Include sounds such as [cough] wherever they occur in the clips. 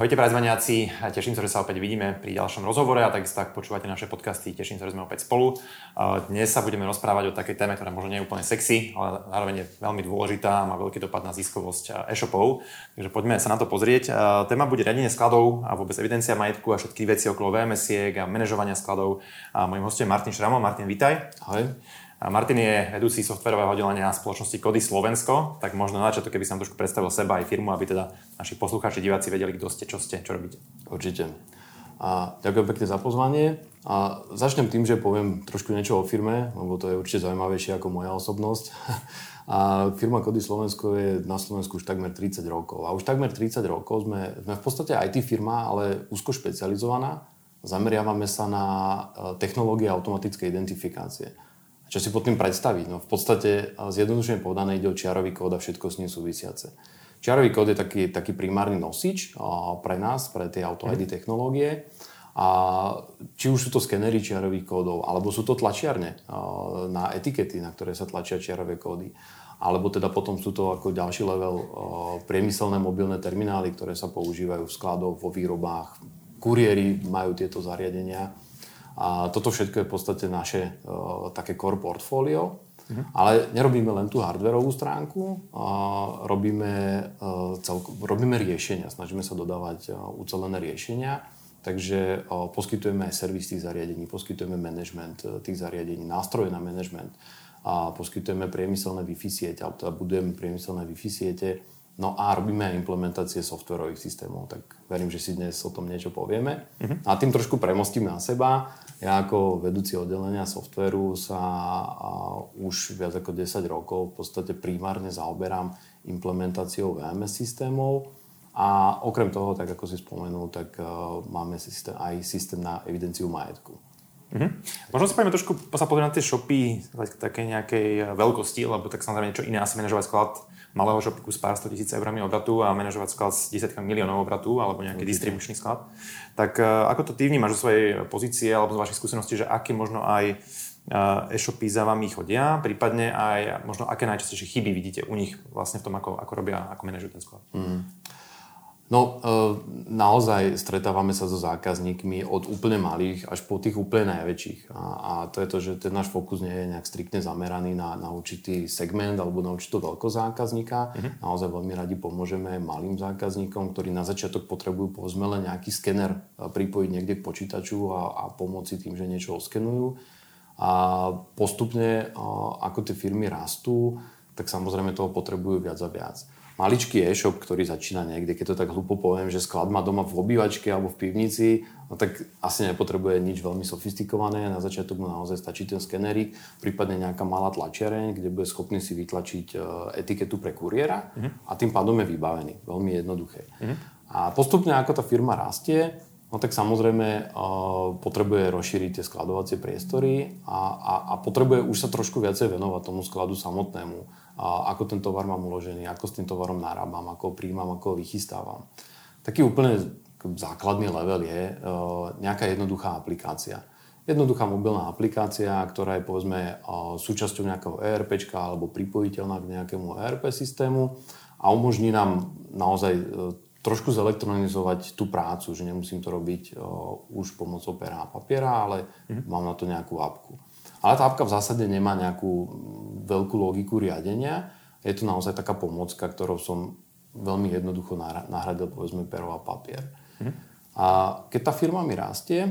Ahojte prezvaniaci, teším sa, že sa opäť vidíme pri ďalšom rozhovore a takisto tak počúvate naše podcasty, teším sa, že sme opäť spolu. Dnes sa budeme rozprávať o takej téme, ktorá možno nie je úplne sexy, ale zároveň je veľmi dôležitá, má veľký dopad na ziskovosť e-shopov, takže poďme sa na to pozrieť. Téma bude riadenie skladov a vôbec evidencia majetku a všetky veci okolo VMS-iek a manažovania skladov. A môjim hostom je Martin Šramo. Martin, vitaj. Ahoj. Martin je vedúci softverového oddelenia spoločnosti Kody Slovensko, tak možno na začiatok, keby som trošku predstavil seba aj firmu, aby teda naši poslucháči, diváci vedeli, kto ste, čo ste, čo robíte. Určite. A ďakujem pekne za pozvanie. A začnem tým, že poviem trošku niečo o firme, lebo to je určite zaujímavejšie ako moja osobnosť. [laughs] A firma Kody Slovensko je na Slovensku už takmer 30 rokov. A už takmer 30 rokov sme, sme v podstate IT firma, ale úzko špecializovaná. Zameriavame sa na e, technológie automatickej identifikácie. Čo si pod tým predstaviť? No v podstate zjednodušene povedané ide o čiarový kód a všetko s ním súvisiace. Čiarový kód je taký, taký primárny nosič pre nás, pre tie auto ID mhm. technológie. A či už sú to skenery čiarových kódov, alebo sú to tlačiarne na etikety, na ktoré sa tlačia čiarové kódy. Alebo teda potom sú to ako ďalší level priemyselné mobilné terminály, ktoré sa používajú v skladoch, vo výrobách. Kuriéri majú tieto zariadenia a toto všetko je v podstate naše uh, také core portfólio. Uh-huh. Ale nerobíme len tú hardwareovú stránku, uh, robíme, uh, celko, robíme riešenia, snažíme sa dodávať uh, ucelené riešenia. Takže poskytujeme aj servis tých zariadení, poskytujeme management tých zariadení, nástroje na management a poskytujeme priemyselné Wi-Fi siete, alebo teda budujeme priemyselné Wi-Fi siete, No a robíme aj implementácie softwarových systémov, tak verím, že si dnes o tom niečo povieme. Uh-huh. A tým trošku premostím na seba. Ja ako vedúci oddelenia softveru sa už viac ako 10 rokov v podstate primárne zaoberám implementáciou VMS systémov. A okrem toho, tak ako si spomenul, tak uh, máme systém, aj systém na evidenciu majetku. Mm-hmm. Možno si poďme trošku sa pozrieť na tie shopy také nejakej veľkosti, lebo tak samozrejme niečo iné asi manažovať sklad malého shopiku s pár 100 tisíc eurami obratu a manažovať sklad s desiatkami miliónov obratu alebo nejaký Určite. distribučný sklad. Tak uh, ako to ty vnímaš zo svojej pozície alebo z vašich skúseností, že aké možno aj uh, e-shopy za vami chodia, prípadne aj možno aké najčastejšie chyby vidíte u nich vlastne v tom, ako, ako robia, ako manažujú ten sklad? Mm. No, e, naozaj stretávame sa so zákazníkmi od úplne malých až po tých úplne najväčších. A, a to je to, že ten náš fokus nie je nejak striktne zameraný na, na určitý segment alebo na určitú veľkosť zákazníka. Uh-huh. Naozaj veľmi radi pomôžeme malým zákazníkom, ktorí na začiatok potrebujú povedzme len nejaký skener e, pripojiť niekde k počítaču a, a pomôcť tým, že niečo oskenujú. A postupne, e, ako tie firmy rastú, tak samozrejme toho potrebujú viac a viac maličký e-shop, ktorý začína niekde, keď to tak hlúpo poviem, že sklad má doma v obývačke alebo v pivnici, no tak asi nepotrebuje nič veľmi sofistikované. Na začiatok mu naozaj stačí ten skenerik, prípadne nejaká malá tlačiareň, kde bude schopný si vytlačiť e, etiketu pre kuriéra uh-huh. a tým pádom je vybavený. Veľmi jednoduché. Uh-huh. A postupne, ako tá firma rastie, No tak samozrejme uh, potrebuje rozšíriť tie skladovacie priestory a, a, a potrebuje už sa trošku viacej venovať tomu skladu samotnému a ako ten tovar mám uložený, ako s tým tovarom narábam, ako ho príjmam, ako ho vychystávam. Taký úplne základný level je uh, nejaká jednoduchá aplikácia. Jednoduchá mobilná aplikácia, ktorá je povedzme uh, súčasťou nejakého ERP alebo pripojiteľná k nejakému ERP systému a umožní nám naozaj uh, trošku zelektronizovať tú prácu, že nemusím to robiť už pomocou pera a papiera, ale mm-hmm. mám na to nejakú apku. Ale tá apka v zásade nemá nejakú veľkú logiku riadenia. Je to naozaj taká pomocka, ktorou som veľmi jednoducho nahradil povedzme pero a papier. Mm-hmm. A keď tá firma mi rastie,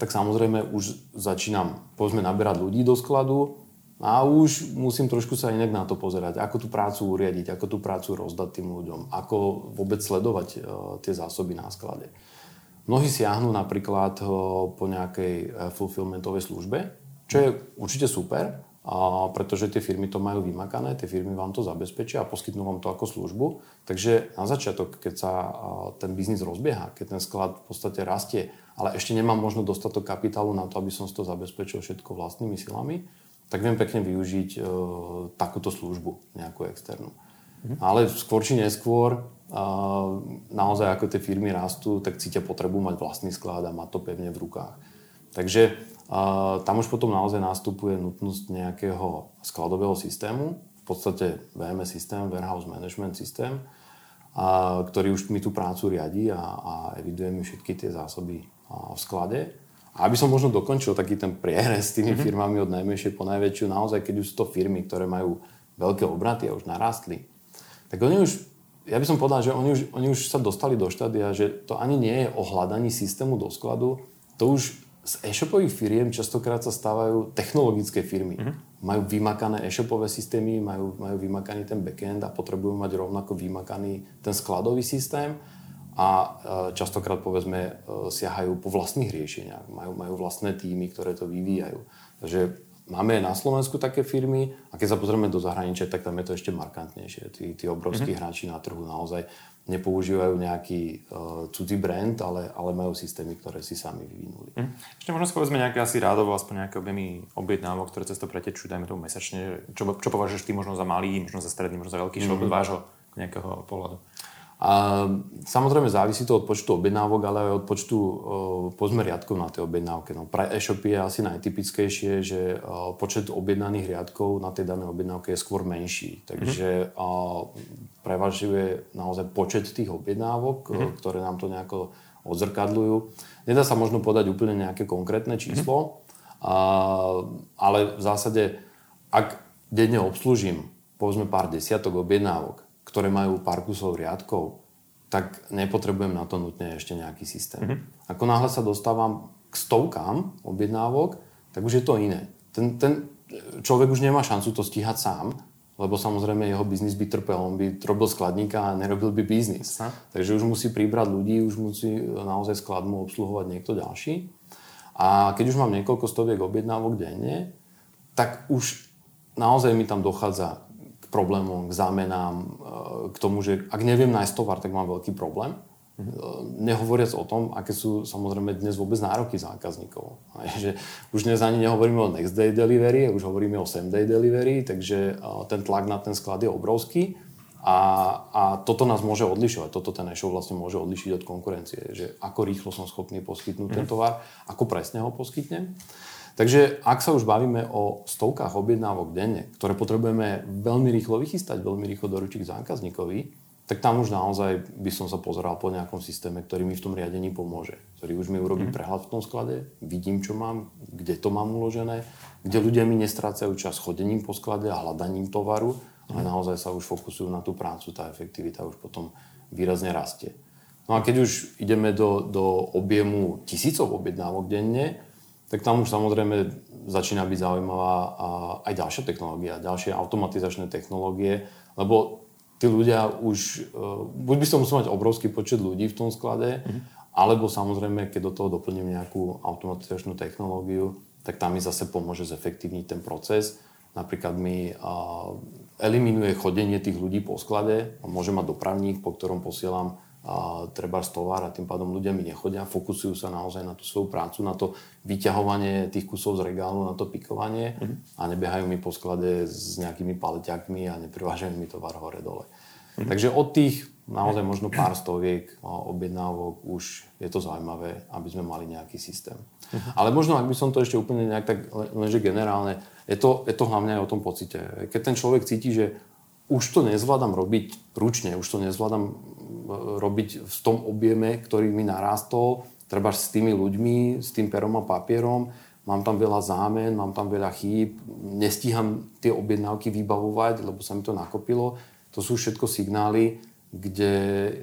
tak samozrejme už začínam povedzme naberať ľudí do skladu a už musím trošku sa inak na to pozerať, ako tú prácu uriadiť, ako tú prácu rozdať tým ľuďom, ako vôbec sledovať uh, tie zásoby na sklade. Mnohí siahnu napríklad uh, po nejakej uh, fulfillmentovej službe, čo je určite super, a pretože tie firmy to majú vymakané, tie firmy vám to zabezpečia a poskytnú vám to ako službu. Takže na začiatok, keď sa ten biznis rozbieha, keď ten sklad v podstate rastie, ale ešte nemám možno dostatok kapitálu na to, aby som si to zabezpečil všetko vlastnými silami, tak viem pekne využiť e, takúto službu, nejakú externú. Mhm. Ale skôr či neskôr, a naozaj ako tie firmy rastú, tak cítia potrebu mať vlastný sklad a mať to pevne v rukách. Takže a tam už potom naozaj nastupuje nutnosť nejakého skladového systému, v podstate VMS systém, Warehouse Management systém, a, ktorý už mi tú prácu riadi a, a eviduje mi všetky tie zásoby a, v sklade. A aby som možno dokončil taký ten prierez s tými mm-hmm. firmami od najmenšej po najväčšiu, naozaj keď už sú to firmy, ktoré majú veľké obraty a už narastli, tak oni už, ja by som povedal, že oni už, oni už sa dostali do štádia, že to ani nie je o hľadaní systému do skladu, to už z e-shopových firiem častokrát sa stávajú technologické firmy. Mm-hmm. Majú vymakané e-shopové systémy, majú, majú vymakaný ten backend a potrebujú mať rovnako vymakaný ten skladový systém a e, častokrát povedzme e, siahajú po vlastných riešeniach. Majú, majú vlastné týmy, ktoré to vyvíjajú. Takže máme na Slovensku také firmy a keď sa pozrieme do zahraničia, tak tam je to ešte markantnejšie. Tí, tí obrovskí mm-hmm. hráči na trhu naozaj nepoužívajú nejaký uh, cudzí brand, ale, ale majú systémy, ktoré si sami vyvinuli. Mm. Ešte možno povedzme nejaké asi rádovo, aspoň nejaké objemy objednávok, ktoré cez to pretečú, dajme tomu mesačne. Čo, čo považuješ ty možno za malý, možno za stredný, možno za veľký mm. shop od vášho nejakého pohľadu? A samozrejme závisí to od počtu objednávok, ale aj od počtu uh, pozme riadkov na tej objednávke. No, pre e-shopy je asi najtypickejšie, že uh, počet objednaných riadkov na tej danej objednávke je skôr menší. Takže uh, prevažuje naozaj počet tých objednávok, mm-hmm. ktoré nám to nejako odzrkadľujú. Nedá sa možno podať úplne nejaké konkrétne číslo, mm-hmm. uh, ale v zásade, ak denne obslúžim povedzme pár desiatok objednávok, ktoré majú pár kusov riadkov, tak nepotrebujem na to nutne ešte nejaký systém. Mm-hmm. Ako náhle sa dostávam k stovkám objednávok, tak už je to iné. Ten, ten človek už nemá šancu to stíhať sám, lebo samozrejme jeho biznis by trpel, on by robil skladníka a nerobil by biznis. Aha. Takže už musí pribrať ľudí, už musí naozaj skladmu obsluhovať niekto ďalší. A keď už mám niekoľko stoviek objednávok denne, tak už naozaj mi tam dochádza problémom, k zámenám, e, k tomu, že ak neviem nájsť tovar, tak mám veľký problém. Mm-hmm. Nehovoriac o tom, aké sú samozrejme dnes vôbec nároky zákazníkov. [laughs] Že už dnes ani nehovoríme o next day delivery, už hovoríme o same day delivery, takže e, ten tlak na ten sklad je obrovský. A, a toto nás môže odlišovať, toto ten e-shop vlastne môže odlišiť od konkurencie, že ako rýchlo som schopný poskytnúť mm. ten mhm. tovar, ako presne ho poskytnem. Takže ak sa už bavíme o stovkách objednávok denne, ktoré potrebujeme veľmi rýchlo vychystať, veľmi rýchlo doručiť zákazníkovi, tak tam už naozaj by som sa pozeral po nejakom systéme, ktorý mi v tom riadení pomôže. Ktorý už mi urobí mm. prehľad v tom sklade, vidím, čo mám, kde to mám uložené, kde ľudia mi nestrácajú čas chodením po sklade a hľadaním tovaru, ale mhm. naozaj sa už fokusujú na tú prácu, tá efektivita už potom výrazne rastie. No a keď už ideme do, do objemu tisícov objednávok denne, tak tam už samozrejme začína byť zaujímavá aj ďalšia technológia, ďalšie automatizačné technológie, lebo tí ľudia už, e, buď by som musel mať obrovský počet ľudí v tom sklade, mm-hmm. alebo samozrejme, keď do toho doplním nejakú automatizačnú technológiu, tak tam mi zase pomôže zefektívniť ten proces. Napríklad mi eliminuje chodenie tých ľudí po sklade, môže mať dopravník, po ktorom posielam a treba tovar a tým pádom ľudia mi nechodia, fokusujú sa naozaj na tú svoju prácu, na to vyťahovanie tých kusov z regálu, na to pikovanie mm-hmm. a nebehajú mi po sklade s nejakými paleťakmi a neprivážajú mi tovar hore-dole. Mm-hmm. Takže od tých naozaj možno pár stoviek objednávok už je to zaujímavé, aby sme mali nejaký systém. Mm-hmm. Ale možno, ak by som to ešte úplne nejak tak, lenže generálne, je to, je to hlavne aj o tom pocite. Keď ten človek cíti, že už to nezvládam robiť ručne, už to nezvládam robiť v tom objeme, ktorý mi narástol, treba s tými ľuďmi, s tým perom a papierom, mám tam veľa zámen, mám tam veľa chýb, nestíham tie objednávky vybavovať, lebo sa mi to nakopilo. To sú všetko signály, kde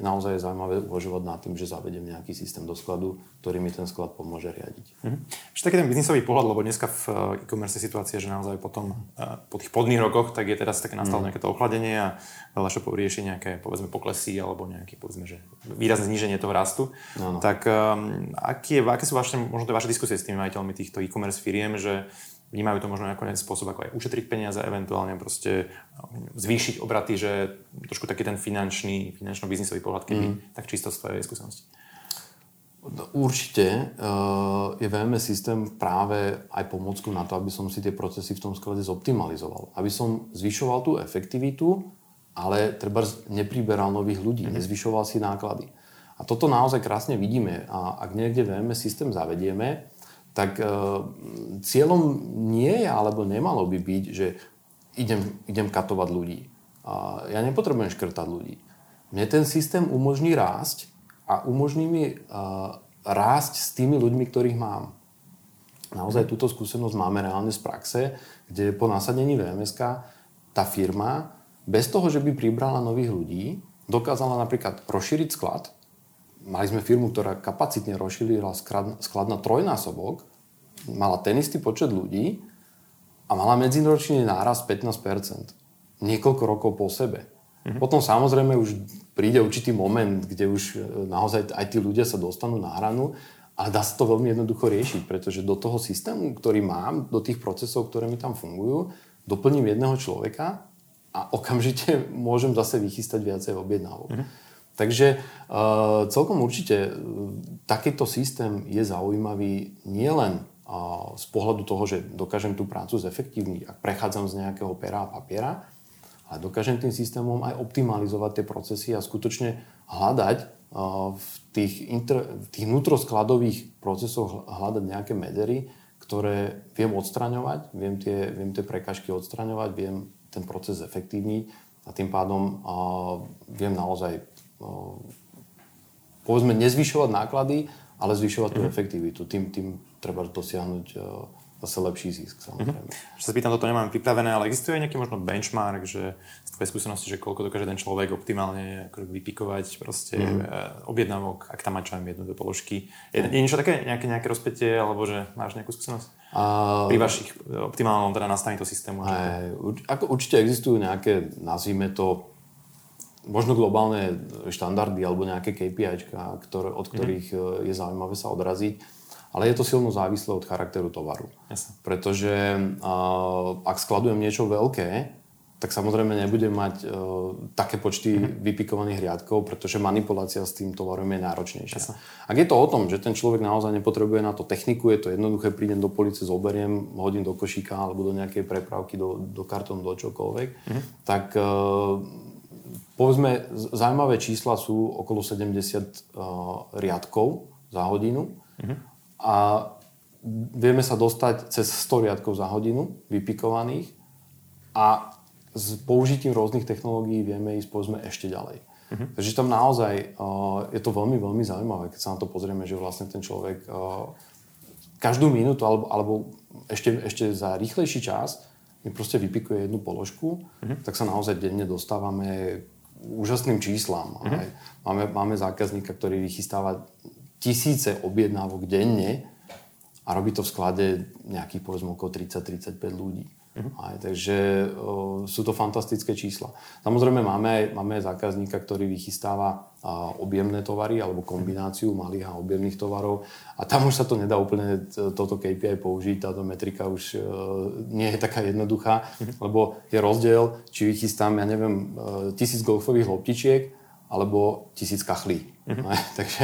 naozaj je zaujímavé uvažovať nad tým, že zavedem nejaký systém do skladu, ktorý mi ten sklad pomôže riadiť. Mm-hmm. Ešte taký ten biznisový pohľad, lebo dneska v eh, e-commerce je situácia, že naozaj potom eh, po tých podných rokoch, tak je teraz také nastalo mm. nejaké to ochladenie a veľa shopov rieši nejaké povedzme poklesy alebo nejaké povedzme, že výrazné zníženie toho rastu. No, no. Tak um, aký je, aké sú vaše, možno vaše diskusie s tými majiteľmi týchto e-commerce firiem, že vnímajú to možno ako nejaký spôsob, ako aj ušetriť peniaze, eventuálne proste um, zvýšiť obraty, že trošku taký ten finančný, finančno-biznisový pohľad, keby mm. tak čisto z tvojej skúsenosti. No, určite uh, je VMS systém práve aj pomôcku na to, aby som si tie procesy v tom sklade zoptimalizoval. Aby som zvyšoval tú efektivitu, ale treba nepriberal nových ľudí, mm. nezvyšoval si náklady. A toto naozaj krásne vidíme. A ak niekde VMS systém zavedieme, tak e, cieľom nie je, alebo nemalo by byť, že idem, idem katovať ľudí. A ja nepotrebujem škrtať ľudí. mne ten systém umožní rásť a umožní mi uh, rásť s tými ľuďmi, ktorých mám. Naozaj túto skúsenosť máme reálne z praxe, kde po nasadení VMSK tá firma bez toho, že by pribrala nových ľudí, dokázala napríklad rozšíriť sklad. Mali sme firmu, ktorá kapacitne rozšírila sklad na trojnásobok, mala ten istý počet ľudí a mala medziročný náraz 15%. Niekoľko rokov po sebe. Mm-hmm. Potom samozrejme už príde určitý moment, kde už e, naozaj aj tí ľudia sa dostanú na hranu a dá sa to veľmi jednoducho riešiť, pretože do toho systému, ktorý mám, do tých procesov, ktoré mi tam fungujú, doplním jedného človeka a okamžite [laughs] môžem zase vychystať viacej objednávok. Mm-hmm. Takže uh, celkom určite uh, takýto systém je zaujímavý nielen uh, z pohľadu toho, že dokážem tú prácu zefektívniť, ak prechádzam z nejakého pera a papiera, ale dokážem tým systémom aj optimalizovať tie procesy a skutočne hľadať v tých, inter, v tých vnútroskladových procesoch hľadať nejaké medzery, ktoré viem odstraňovať, viem tie, viem tie prekažky odstraňovať, viem ten proces efektívniť a tým pádom uh, viem naozaj povedzme nezvyšovať náklady, ale zvyšovať tú mm-hmm. efektivitu. Tým, tým treba dosiahnuť zase lepší zisk samozrejme. Mm-hmm. sa pýtam, toto nemám pripravené, ale existuje nejaký možno benchmark, že z tvojej skúsenosti, že koľko dokáže ten človek optimálne vypikovať proste mm-hmm. objednávok, ak tam má čo jednu do položky. Je, je niečo také, nejaké, nejaké rozpätie, alebo že máš nejakú skúsenosť? A... Pri vašich e, optimálnom teda nastavení toho systému? Aj, ako určite existujú nejaké, nazvime to, možno globálne štandardy alebo nejaké KPI, ktoré, od mhm. ktorých mm-hmm. je zaujímavé sa odraziť ale je to silno závislé od charakteru tovaru. Jasne. Pretože uh, ak skladujem niečo veľké, tak samozrejme nebudem mať uh, také počty mm-hmm. vypikovaných riadkov, pretože manipulácia s tým tovarom je náročnejšia. Jasne. Ak je to o tom, že ten človek naozaj nepotrebuje na to techniku, je to jednoduché, prídem do police, zoberiem, hodím do košíka alebo do nejakej prepravky, do, do kartónu, do čokoľvek, mm-hmm. tak uh, povedzme, zaujímavé čísla sú okolo 70 uh, riadkov za hodinu. Mm-hmm a vieme sa dostať cez 100 riadkov za hodinu vypikovaných a s použitím rôznych technológií vieme ísť povedzme ešte ďalej. Uh-huh. Takže tam naozaj uh, je to veľmi, veľmi zaujímavé, keď sa na to pozrieme, že vlastne ten človek uh, každú minútu alebo, alebo ešte, ešte za rýchlejší čas mi proste vypikuje jednu položku, uh-huh. tak sa naozaj denne dostávame úžasným číslam. Uh-huh. Máme, máme zákazníka, ktorý vychystáva tisíce objednávok denne a robí to v sklade nejakých povedzme okolo 30-35 ľudí. Uh-huh. Aj, takže o, sú to fantastické čísla. Samozrejme máme aj, máme aj zákazníka, ktorý vychystáva a, objemné tovary alebo kombináciu malých a objemných tovarov a tam už sa to nedá úplne toto KPI použiť, táto metrika už e, nie je taká jednoduchá, uh-huh. lebo je rozdiel, či vychystám, ja neviem, e, tisíc golfových loptičiek alebo tisíc kachlí. Mm-hmm. [laughs] Takže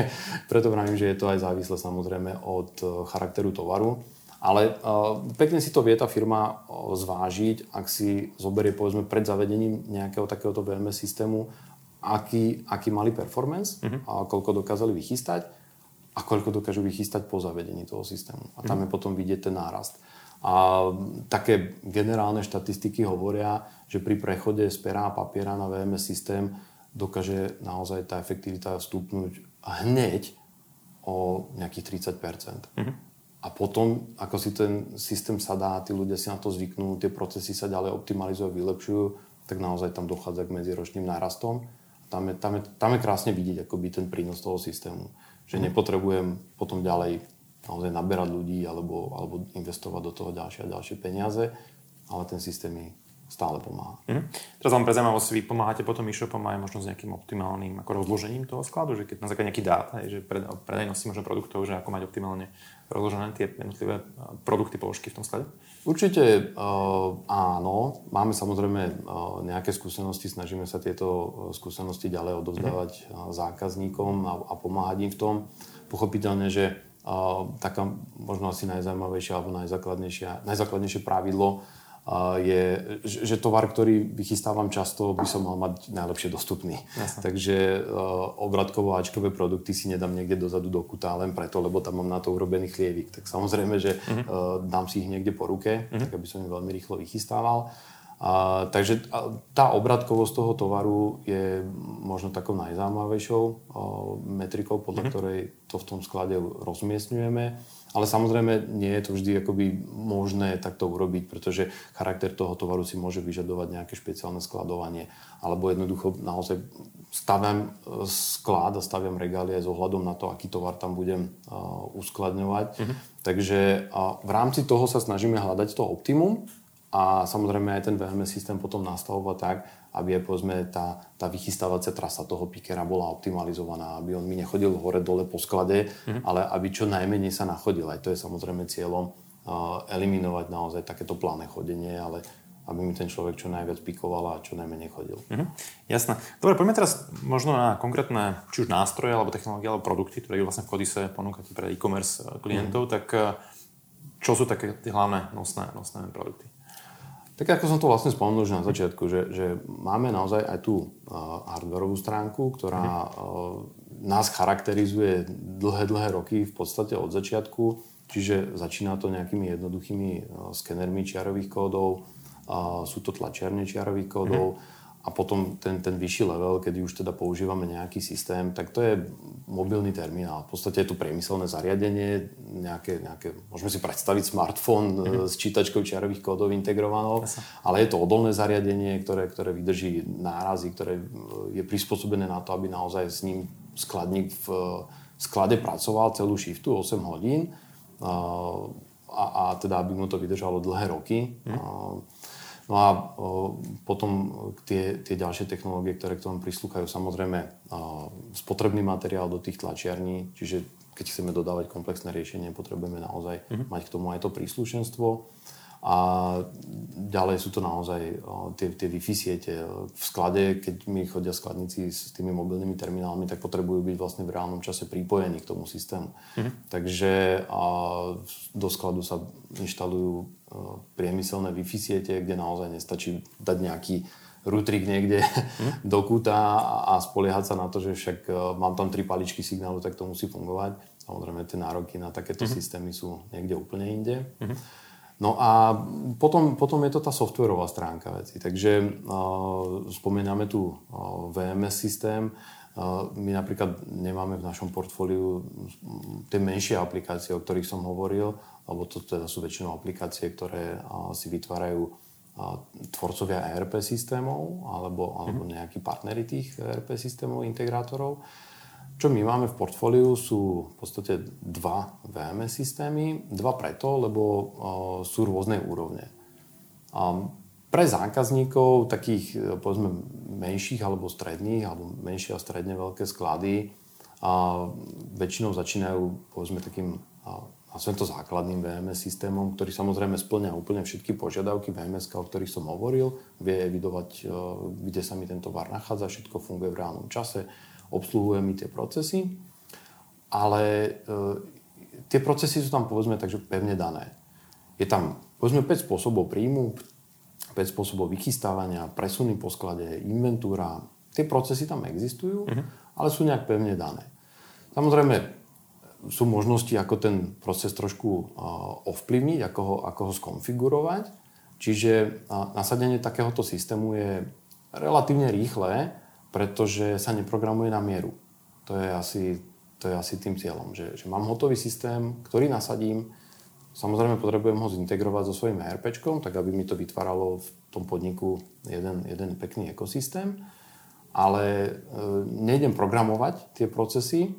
preto vravím, že je to aj závislé samozrejme od e, charakteru tovaru. Ale uh, pekne si to vie tá firma uh, zvážiť, ak si zoberie povedzme pred zavedením nejakého takéhoto VMS systému, aký, aký mali performance mm-hmm. a koľko dokázali vychystať a koľko dokážu vychystať po zavedení toho systému. A tam mm-hmm. je potom vidieť ten nárast. A také generálne štatistiky hovoria, že pri prechode z pera a papiera na VMS systém dokáže naozaj tá efektivita stúpnuť hneď o nejakých 30%. Mm-hmm. A potom, ako si ten systém sadá, tí ľudia si na to zvyknú, tie procesy sa ďalej optimalizujú, vylepšujú, tak naozaj tam dochádza k medziročným nárastom. Tam je, tam je, tam je krásne vidieť akoby ten prínos toho systému. Že mm. nepotrebujem potom ďalej naozaj naberať ľudí alebo, alebo investovať do toho ďalšie a ďalšie peniaze, ale ten systém je stále pomáha. Mm. Teraz vám pre zaujímavosť, vy pomáhate potom e-shopom aj možno s nejakým optimálnym ako rozložením toho skladu, že keď na základe nejaký dát, že pred, predajnosti možno produktov, že ako mať optimálne rozložené tie jednotlivé produkty, položky v tom sklade? Určite uh, áno. Máme samozrejme uh, nejaké skúsenosti, snažíme sa tieto skúsenosti ďalej odovzdávať mm. zákazníkom a, a pomáhať im v tom. Pochopiteľne, že taká možno asi najzaujímavejšia alebo najzákladnejšie pravidlo je, že tovar, ktorý vychystávam často, by som mal mať najlepšie dostupný. Jasne. Takže uh, obratkovo Ačkové produkty si nedám niekde dozadu do kuta len preto, lebo tam mám na to urobený chlievik. Tak samozrejme, že uh-huh. uh, dám si ich niekde po ruke, uh-huh. tak aby som ich veľmi rýchlo vychystával. A, takže tá obratkovosť toho tovaru je možno takou najzaujímavejšou metrikou, podľa mm-hmm. ktorej to v tom sklade rozmiestňujeme. Ale samozrejme nie je to vždy akoby možné takto urobiť, pretože charakter toho tovaru si môže vyžadovať nejaké špeciálne skladovanie. Alebo jednoducho naozaj staviam e, sklad a staviam regály aj s ohľadom na to, aký tovar tam budem uh, uskladňovať. Mm-hmm. Takže uh, v rámci toho sa snažíme hľadať to optimum a samozrejme aj ten VMS systém potom nastavovať tak, aby aj povedzme tá, tá vychystávacia trasa toho pikera bola optimalizovaná, aby on mi nechodil hore-dole po sklade, mm-hmm. ale aby čo najmenej sa nachodil. Aj to je samozrejme cieľom uh, eliminovať naozaj takéto pláne chodenie, ale aby mi ten človek čo najviac pikoval a čo najmenej chodil. Mm-hmm. Jasné. Dobre, poďme teraz možno na konkrétne či už nástroje, alebo technológie, alebo produkty, ktoré vlastne v Kodise ponúkate pre e-commerce klientov, mm-hmm. tak čo sú také tie hlavné nosné, nosné produkty? Tak ako som to vlastne spomenul už na začiatku, že, že máme naozaj aj tú uh, hardwareovú stránku, ktorá uh, nás charakterizuje dlhé, dlhé roky v podstate od začiatku. Čiže začína to nejakými jednoduchými uh, skenermi čiarových kódov, uh, sú to tlačiarne čiarových kódov. Mm-hmm a potom ten, ten vyšší level, kedy už teda používame nejaký systém, tak to je mobilný terminál. V podstate je to priemyselné zariadenie, nejaké, nejaké môžeme si predstaviť smartfón mm-hmm. s čítačkou čiarových kódov integrovanou, ale je to odolné zariadenie, ktoré, ktoré vydrží nárazy, ktoré je prispôsobené na to, aby naozaj s ním skladník v sklade pracoval celú shiftu 8 hodín a, a teda aby mu to vydržalo dlhé roky. Mm. No a potom tie, tie ďalšie technológie, ktoré k tomu prislúchajú, samozrejme spotrebný materiál do tých tlačiarní, čiže keď chceme dodávať komplexné riešenie, potrebujeme naozaj mm-hmm. mať k tomu aj to príslušenstvo. A ďalej sú to naozaj o, tie, tie Wi-Fi siete. V sklade, keď mi chodia skladníci s tými mobilnými terminálmi, tak potrebujú byť vlastne v reálnom čase pripojení k tomu systému. Mm-hmm. Takže a, do skladu sa inštalujú priemyselné Wi-Fi siete, kde naozaj nestačí dať nejaký rutrik niekde mm. do kúta a spoliehať sa na to, že však mám tam tri paličky signálu, tak to musí fungovať. Samozrejme, tie nároky na takéto mm. systémy sú niekde úplne inde. Mm. No a potom, potom je to tá softwarová stránka veci. Takže uh, spomíname tu uh, VMS systém. Uh, my napríklad nemáme v našom portfóliu tie menšie aplikácie, o ktorých som hovoril, lebo to teda sú väčšinou aplikácie, ktoré si vytvárajú tvorcovia ERP systémov alebo, alebo mhm. nejakí partnery tých ERP systémov, integrátorov. Čo my máme v portfóliu sú v podstate dva VMS systémy. Dva preto, lebo sú rôznej úrovne. Pre zákazníkov takých povedzme menších alebo stredných alebo menšie a stredne veľké sklady a väčšinou začínajú povedzme takým nazvem to základným VMS systémom, ktorý samozrejme splňa úplne všetky požiadavky VMS, o ktorých som hovoril. Vie evidovať, e, kde sa mi ten tovar nachádza, všetko funguje v reálnom čase obsluhuje mi tie procesy, ale e, tie procesy sú tam povedzme takže pevne dané. Je tam povedzme 5 spôsobov príjmu, 5 spôsobov vychystávania, presuny po sklade, inventúra. Tie procesy tam existujú, uh-huh. ale sú nejak pevne dané. Samozrejme, sú možnosti, ako ten proces trošku ovplyvniť, ako ho, ako ho skonfigurovať. Čiže nasadenie takéhoto systému je relatívne rýchle, pretože sa neprogramuje na mieru. To je asi, to je asi tým cieľom, že, že mám hotový systém, ktorý nasadím, Samozrejme potrebujem ho zintegrovať so svojím ERP, tak aby mi to vytváralo v tom podniku jeden, jeden pekný ekosystém. Ale e, nejdem programovať tie procesy,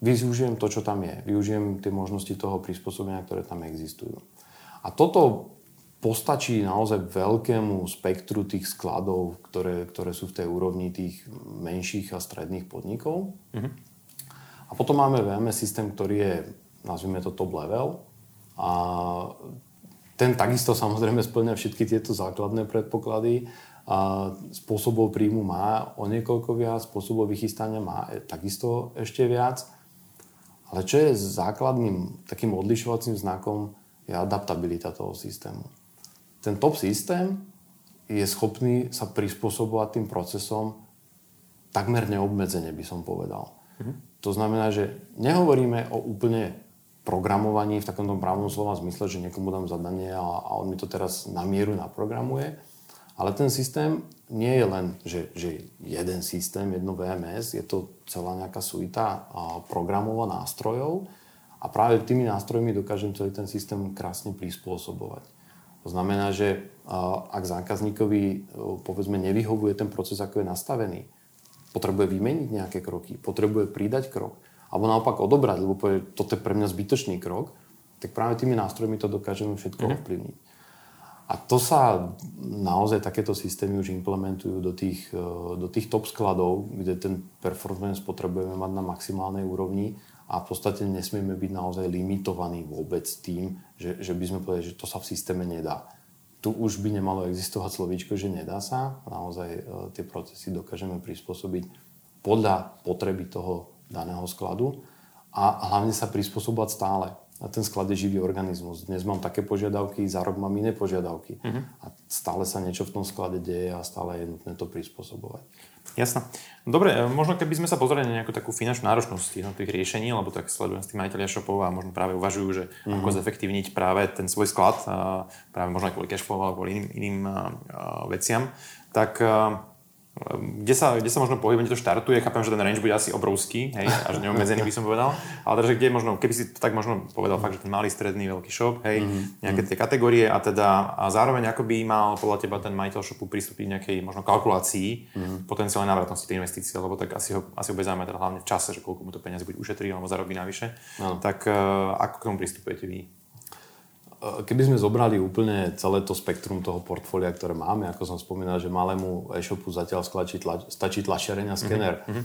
využijem to, čo tam je. Využijem tie možnosti toho prispôsobenia, ktoré tam existujú. A toto postačí naozaj veľkému spektru tých skladov, ktoré, ktoré sú v tej úrovni tých menších a stredných podnikov. Mm-hmm. A potom máme VMS systém, ktorý je, nazvime to top level. A ten takisto samozrejme splňa všetky tieto základné predpoklady. A spôsobov príjmu má o niekoľko viac, spôsobov vychystania má takisto ešte viac. Ale čo je základným takým odlišovacím znakom, je adaptabilita toho systému ten top systém je schopný sa prispôsobovať tým procesom takmer neobmedzene, by som povedal. Mm-hmm. To znamená, že nehovoríme o úplne programovaní v takomto právnom slova zmysle, že niekomu dám zadanie a, a on mi to teraz na mieru naprogramuje, Ale ten systém nie je len, že, že jeden systém, jedno VMS, je to celá nejaká suita programov a nástrojov a práve tými nástrojmi dokážem celý ten systém krásne prispôsobovať. To znamená, že ak zákazníkovi povedzme nevyhovuje ten proces, ako je nastavený, potrebuje vymeniť nejaké kroky, potrebuje pridať krok, alebo naopak odobrať, lebo povie, toto je pre mňa zbytočný krok, tak práve tými nástrojmi to dokážeme všetko mm-hmm. ovplyvniť. A to sa naozaj takéto systémy už implementujú do tých, e, do tých top skladov, kde ten performance potrebujeme mať na maximálnej úrovni a v podstate nesmieme byť naozaj limitovaní vôbec tým, že, že by sme povedali, že to sa v systéme nedá. Tu už by nemalo existovať slovíčko, že nedá sa. Naozaj e, tie procesy dokážeme prispôsobiť podľa potreby toho daného skladu a hlavne sa prispôsobovať stále a ten sklad je živý organizmus. Dnes mám také požiadavky, za rok mám iné požiadavky. Uh-huh. A stále sa niečo v tom sklade deje a stále je nutné to prispôsobovať. Jasné. Dobre, e, možno keby sme sa pozreli na nejakú takú finančnú náročnosť jednotlivých riešení, lebo tak sledujem s tým majiteľia shopov a možno práve uvažujú, že uh-huh. ako zefektívniť práve ten svoj sklad, práve možno aj kvôli cashflow alebo kvôli iným, iným veciam, tak kde sa, kde sa možno pohybujete, to štartuje, chápem, že ten range bude asi obrovský, hej, až neobmedzený by som povedal, ale takže kde možno, keby si to tak možno povedal fakt, že ten malý, stredný, veľký shop, hej, mm-hmm. nejaké tie kategórie a teda a zároveň ako by mal podľa teba ten majiteľ shopu pristúpiť nejakej možno kalkulácii mm-hmm. potenciálnej návratnosti tej investície, lebo tak asi ho, asi ho bude zaujímať teda hlavne v čase, že koľko mu to peniaze bude ušetriť alebo zarobí navyše, no. tak uh, ako k tomu pristupujete vy? Keby sme zobrali úplne celé to spektrum toho portfólia, ktoré máme, ako som spomínal, že malému e-shopu zatiaľ sklačí tla, stačí tlačiareň a skener, mm-hmm.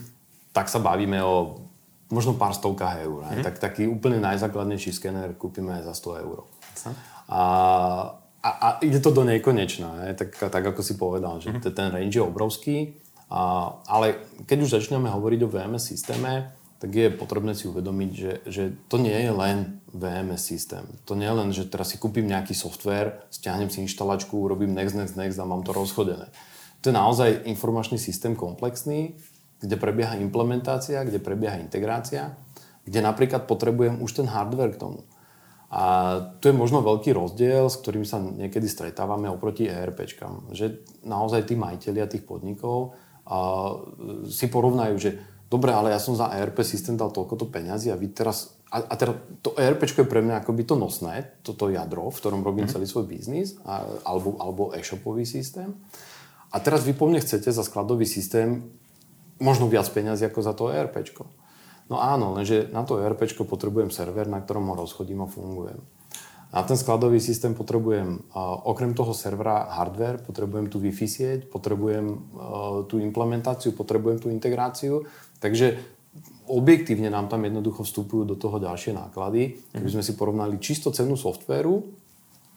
tak sa bavíme o možno pár stovkách eur. Mm-hmm. Tak, taký úplne najzákladnejší skener kúpime aj za 100 eur. A, a, a ide to do nekonečna, tak, tak ako si povedal, že mm-hmm. ten range je obrovský, a, ale keď už začneme hovoriť o VMS systéme, tak je potrebné si uvedomiť, že, že to nie je len VMS systém. To nie je len, že teraz si kúpim nejaký software, stiahnem si inštalačku, urobím next, next, next a mám to rozchodené. To je naozaj informačný systém komplexný, kde prebieha implementácia, kde prebieha integrácia, kde napríklad potrebujem už ten hardware k tomu. A tu je možno veľký rozdiel, s ktorým sa niekedy stretávame oproti ERPčkám. Že naozaj tí majiteľia tých podnikov a, si porovnajú, že dobre, ale ja som za ERP systém dal toľko to peňazí a vy teraz, a, a teda to ERP je pre mňa akoby to nosné, toto jadro, v ktorom robím mm. celý svoj biznis, a, alebo, alebo e-shopový systém. A teraz vy po mne chcete za skladový systém možno viac peňazí ako za to ERP. No áno, lenže na to ERP potrebujem server, na ktorom ho rozchodím a fungujem. Na ten skladový systém potrebujem okrem toho servera hardware, potrebujem tú Wi-Fi sieť, potrebujem tú implementáciu, potrebujem tú integráciu Takže objektívne nám tam jednoducho vstupujú do toho ďalšie náklady. Keby sme si porovnali čisto cenu softvéru,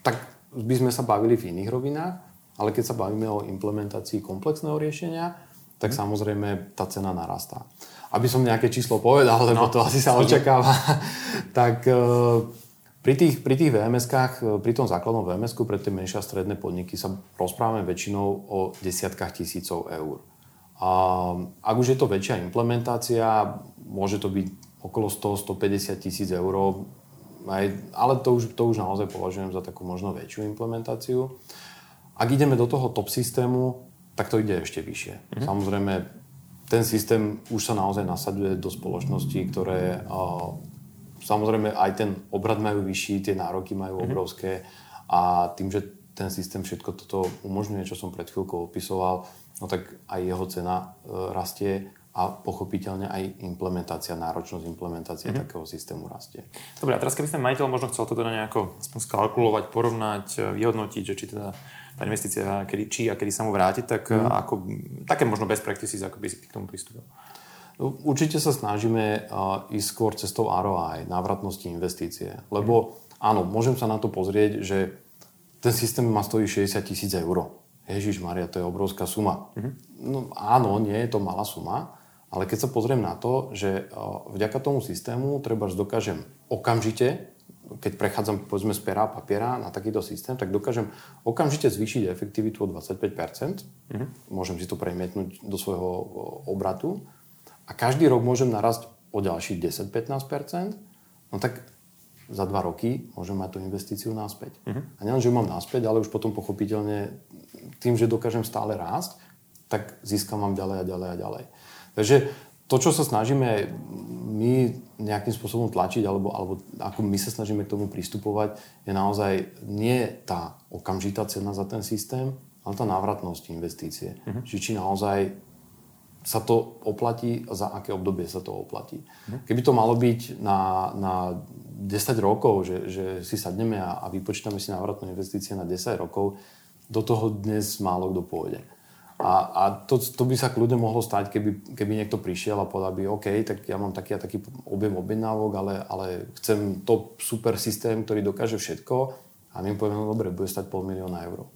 tak by sme sa bavili v iných rovinách, ale keď sa bavíme o implementácii komplexného riešenia, tak samozrejme tá cena narastá. Aby som nejaké číslo povedal, lebo no, to asi sa očakáva, [laughs] tak e, pri tých, pri tých VMS-kách, e, pri tom základnom VMS-ku pre tie menšie a stredné podniky sa rozprávame väčšinou o desiatkách tisícov eur. A ak už je to väčšia implementácia, môže to byť okolo 100-150 tisíc eur, ale to už, to už naozaj považujem za takú možno väčšiu implementáciu. Ak ideme do toho top systému, tak to ide ešte vyššie. Mm-hmm. Samozrejme, ten systém už sa naozaj nasaduje do spoločností, ktoré samozrejme aj ten obrad majú vyšší, tie nároky majú mm-hmm. obrovské a tým, že ten systém všetko toto umožňuje, čo som pred chvíľkou opisoval, no tak aj jeho cena e, rastie a pochopiteľne aj implementácia, náročnosť implementácie mm-hmm. takého systému rastie. Dobre, a teraz keby ten majiteľ možno chcel to teda nejako skalkulovať, porovnať, e, vyhodnotiť, že či teda tá investícia kedy, či a kedy sa mu vráti, tak mm. ako, také možno best practices, ako by si k tomu pristúpil. Určite sa snažíme uh, ísť skôr cestou ROI, návratnosti investície. Lebo áno, môžem sa na to pozrieť, že ten systém ma stojí 60 tisíc eur. Ježiš Maria, to je obrovská suma. Mm-hmm. No áno, nie je to malá suma, ale keď sa pozriem na to, že vďaka tomu systému treba dokážem okamžite, keď prechádzam povedzme z pera a papiera na takýto systém, tak dokážem okamžite zvýšiť efektivitu o 25%. Mm-hmm. Môžem si to premietnúť do svojho obratu. A každý rok môžem narazť o ďalších 10-15%. No tak za dva roky môžem mať tú investíciu naspäť. Uh-huh. A nielen, že ju mám naspäť, ale už potom pochopiteľne tým, že dokážem stále rásť, tak získam vám ďalej a ďalej a ďalej. Takže to, čo sa snažíme my nejakým spôsobom tlačiť, alebo, alebo ako my sa snažíme k tomu pristupovať, je naozaj nie tá okamžitá cena za ten systém, ale tá návratnosť investície. Uh-huh. Či, či naozaj sa to oplatí a za aké obdobie sa to oplatí. Uh-huh. Keby to malo byť na, na 10 rokov, že, že si sadneme a, a vypočítame si návratnú investície na 10 rokov, do toho dnes málo kto pôjde. A, a to, to by sa kľudne mohlo stať, keby, keby niekto prišiel a povedal by, OK, tak ja mám taký a taký objem objednávok, ale, ale chcem top super systém, ktorý dokáže všetko a my povieme, no dobre, bude stať pol milióna eur.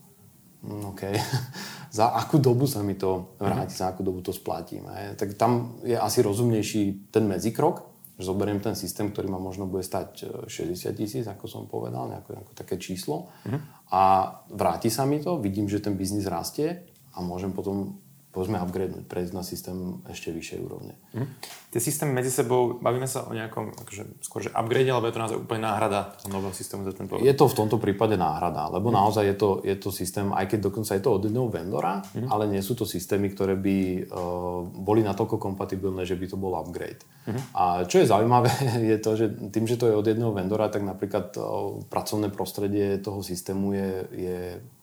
Mm, OK. [laughs] za akú dobu sa mi to vráti, za akú dobu to splatím. He? Tak tam je asi rozumnejší ten medzikrok, že zoberiem ten systém, ktorý ma možno bude stať 60 e, tisíc, ako som povedal, nejaké, nejaké také číslo uh-huh. a vráti sa mi to, vidím, že ten biznis rastie a môžem potom povedzme upgradenúť, prejsť na systém ešte vyššej úrovne. Mm. Tie systémy medzi sebou, bavíme sa o nejakom akože, skôr, že upgrade, alebo je to naozaj úplne náhrada nového systému za tento Je to v tomto prípade náhrada, lebo mm. naozaj je to, je to systém, aj keď dokonca je to od jedného vendora, mm. ale nie sú to systémy, ktoré by uh, boli natoľko kompatibilné, že by to bol upgrade. Mm. A čo je zaujímavé, [laughs] je to, že tým, že to je od jedného vendora, tak napríklad uh, pracovné prostredie toho systému je, je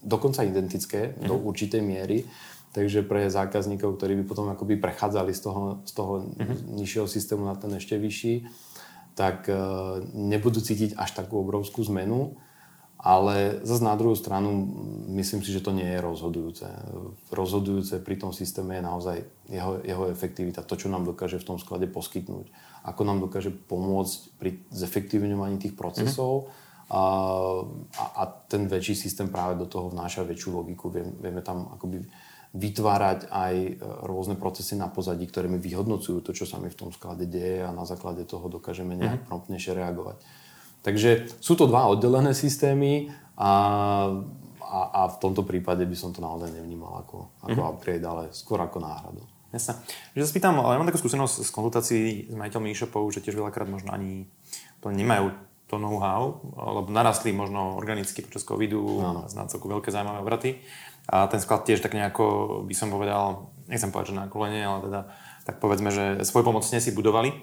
dokonca identické mm. do určitej miery. Takže pre zákazníkov, ktorí by potom akoby prechádzali z toho, z toho uh-huh. nižšieho systému na ten ešte vyšší, tak uh, nebudú cítiť až takú obrovskú zmenu. Ale zase na druhú stranu myslím si, že to nie je rozhodujúce. Rozhodujúce pri tom systéme je naozaj jeho, jeho efektivita, to, čo nám dokáže v tom sklade poskytnúť, ako nám dokáže pomôcť pri zefektívňovaní tých procesov mm-hmm. a, a, a ten väčší systém práve do toho vnáša väčšiu logiku. Vieme, vieme tam akoby vytvárať aj e, rôzne procesy na pozadí, ktoré mi vyhodnocujú to, čo sa mi v tom sklade deje a na základe toho dokážeme nejak mm-hmm. promptnejšie reagovať. Takže sú to dva oddelené systémy a, a, a v tomto prípade by som to naozaj nevnímal ako, ako mm-hmm. upgrade, ale skôr ako náhradu. Jasne. Že sa spýtam, ale ja mám takú skúsenosť z konzultácií s majiteľmi e-shopov, že tiež veľakrát možno ani to nemajú to know-how, lebo narastli možno organicky počas covidu, no. na celku veľké zaujímavé obraty. A ten sklad tiež tak nejako, by som povedal, nechcem povedať, že na kolene, ale teda tak povedzme, že svoj pomocne si budovali. E,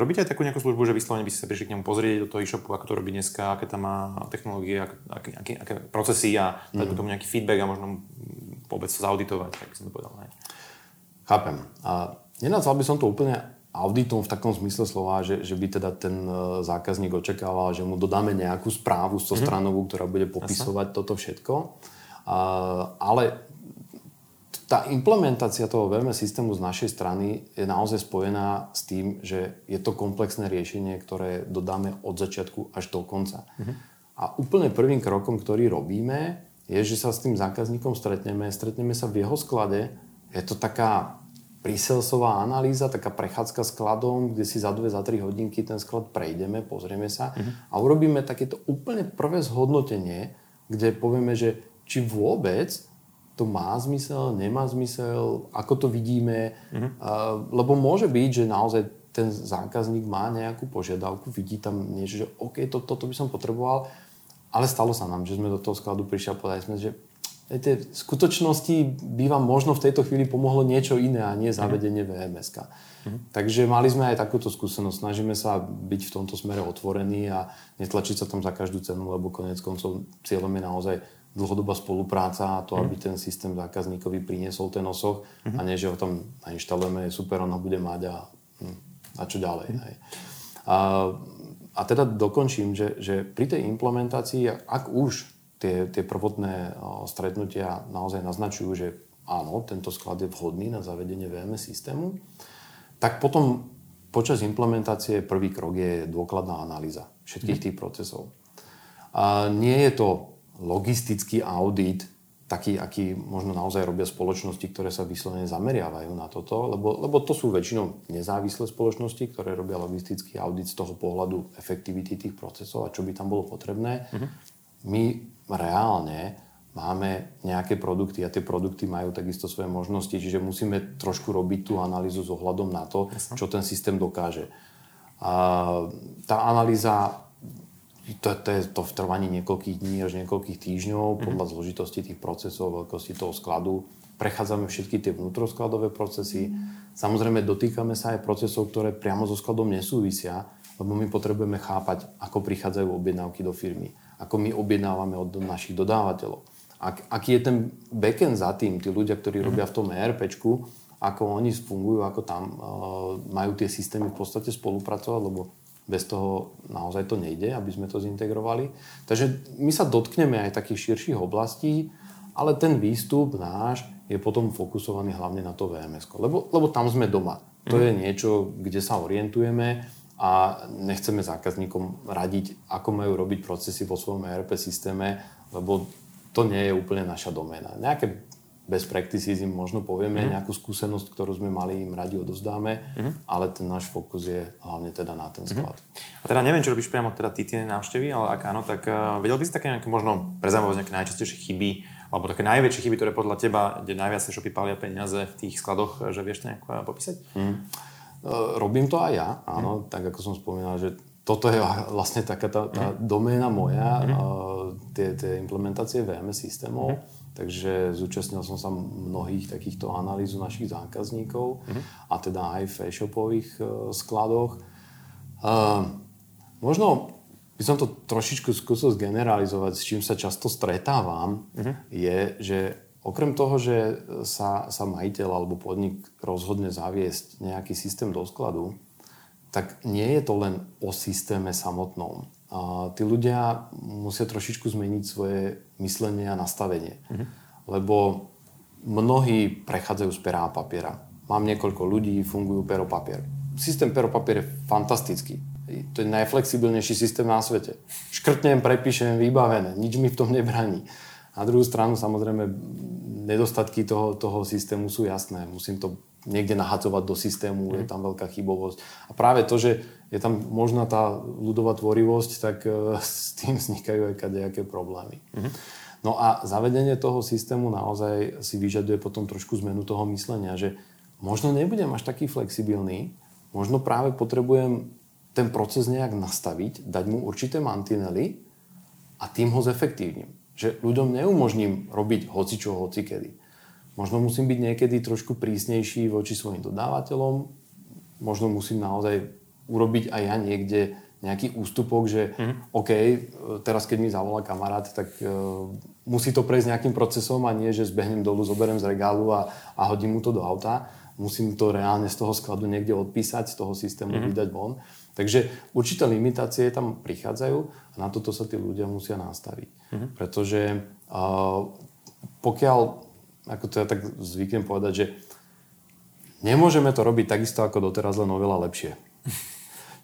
robíte aj takú nejakú službu, že vyslovene by ste sa prišli k nemu pozrieť do toho e-shopu, ako to robí dneska, aké tam má technológie, aké, aké, aké procesy a dať mm. tomu nejaký feedback a možno vôbec to zauditovať, tak by som to povedal. Ne? Chápem. A nenazval by som to úplne auditom v takom zmysle slova, že, že by teda ten e, zákazník očakával, že mu dodáme nejakú správu mhm. stranovú, ktorá bude popisovať Jasne. toto všetko ale tá implementácia toho VMS systému z našej strany je naozaj spojená s tým, že je to komplexné riešenie, ktoré dodáme od začiatku až do konca. Uh-huh. A úplne prvým krokom, ktorý robíme, je, že sa s tým zákazníkom stretneme, stretneme sa v jeho sklade. Je to taká príselsová analýza, taká prechádzka skladom, kde si za dve, za tri hodinky ten sklad prejdeme, pozrieme sa uh-huh. a urobíme takéto úplne prvé zhodnotenie, kde povieme, že či vôbec to má zmysel, nemá zmysel, ako to vidíme. Uh, lebo môže byť, že naozaj ten zákazník má nejakú požiadavku, vidí tam niečo, že OK, to, toto by som potreboval, ale stalo sa nám, že sme do toho skladu prišli a povedali sme, že viete, v skutočnosti by vám možno v tejto chvíli pomohlo niečo iné a nie zavedenie mm-hmm. VMS. Mm-hmm. Takže mali sme aj takúto skúsenosť. Snažíme sa byť v tomto smere otvorení a netlačiť sa tam za každú cenu, lebo konec koncov cieľom je naozaj dlhodobá spolupráca a to, aby mhm. ten systém zákazníkovi priniesol ten osoch mm-hmm. a nie, že ho tam nainštalujeme, je super, on ho bude mať a, hm, a čo ďalej. Mm-hmm. Hej. A, a teda dokončím, že, že pri tej implementácii, ak už tie, tie prvotné stretnutia naozaj naznačujú, že áno, tento sklad je vhodný na zavedenie VMS systému, tak potom počas implementácie prvý krok je dôkladná analýza všetkých mhm. tých procesov. A nie je to logistický audit, taký, aký možno naozaj robia spoločnosti, ktoré sa vyslovene zameriavajú na toto, lebo, lebo to sú väčšinou nezávislé spoločnosti, ktoré robia logistický audit z toho pohľadu efektivity tých procesov a čo by tam bolo potrebné. Uh-huh. My reálne máme nejaké produkty a tie produkty majú takisto svoje možnosti, čiže musíme trošku robiť tú analýzu s ohľadom na to, čo ten systém dokáže. A tá analýza to, to je to v trvaní niekoľkých dní až niekoľkých týždňov, podľa mm. zložitosti tých procesov, veľkosti toho skladu. Prechádzame všetky tie vnútroskladové procesy. Samozrejme, dotýkame sa aj procesov, ktoré priamo so skladom nesúvisia, lebo my potrebujeme chápať, ako prichádzajú objednávky do firmy, ako my objednávame od našich dodávateľov. Ak, aký je ten backend za tým, tí ľudia, ktorí mm. robia v tom ERPčku, ako oni fungujú, ako tam uh, majú tie systémy v podstate spolupracovať, lebo bez toho naozaj to nejde, aby sme to zintegrovali. Takže my sa dotkneme aj takých širších oblastí, ale ten výstup náš je potom fokusovaný hlavne na to VMS. Lebo, lebo tam sme doma. To je niečo, kde sa orientujeme a nechceme zákazníkom radiť, ako majú robiť procesy vo svojom ERP systéme, lebo to nie je úplne naša doména. Nejaké bez practices im možno povieme mm. nejakú skúsenosť, ktorú sme mali, im radi odozdáme, mm. ale ten náš fokus je hlavne teda na ten mhm. sklad. Mm. A teda neviem, čo robíš priamo teda ty tie návštevy, ale ak áno, tak uh, vedel by si také nejaké možno prezamovať nejaké najčastejšie chyby, alebo také najväčšie chyby, ktoré podľa teba, kde najviac sa shopy palia peniaze v tých skladoch, že vieš to nejako eh, popísať? Mm. Uh, robím to aj ja, áno, mm. tak ako som spomínal, že toto je vlastne taká tá, tá mm. doména moja, mm. uh, tie, tie implementácie VMS systémov. Mm Takže zúčastnil som sa mnohých takýchto analýz u našich zákazníkov mm-hmm. a teda aj v e-shopových uh, skladoch. Uh, možno by som to trošičku skúsil zgeneralizovať, s čím sa často stretávam, mm-hmm. je, že okrem toho, že sa, sa majiteľ alebo podnik rozhodne zaviesť nejaký systém do skladu, tak nie je to len o systéme samotnom. A tí ľudia musia trošičku zmeniť svoje myslenie a nastavenie. Mm-hmm. Lebo mnohí prechádzajú z pera a papiera. Mám niekoľko ľudí, fungujú pero papier. Systém pero papier je fantastický. To je najflexibilnejší systém na svete. Škrtnem, prepíšem, vybavené. Nič mi v tom nebraní. Na druhú stranu samozrejme nedostatky toho, toho systému sú jasné. Musím to niekde nahadzovať do systému, mm. je mhm. tam veľká chybovosť. A práve to, že je tam možná tá ľudová tvorivosť, tak uh, [laughs] s tým vznikajú aj nejaké problémy. Mm. No a zavedenie toho systému naozaj si vyžaduje potom trošku zmenu toho myslenia, že možno nebudem až taký flexibilný, možno práve potrebujem ten proces nejak nastaviť, dať mu určité mantinely a tým ho zefektívnim. Že ľuďom neumožním robiť hocičo, hocikedy. Možno musím byť niekedy trošku prísnejší voči svojim dodávateľom, možno musím naozaj urobiť aj ja niekde nejaký ústupok, že mm. OK, teraz keď mi zavolá kamarát, tak uh, musí to prejsť nejakým procesom a nie, že zbehnem dolu, zoberiem z regálu a, a hodím mu to do auta. Musím to reálne z toho skladu niekde odpísať, z toho systému mm. vydať von. Takže určité limitácie tam prichádzajú a na toto sa tí ľudia musia nastaviť. Mm. Pretože uh, pokiaľ, ako to ja tak zvyknem povedať, že nemôžeme to robiť takisto ako doteraz, len oveľa lepšie. [laughs]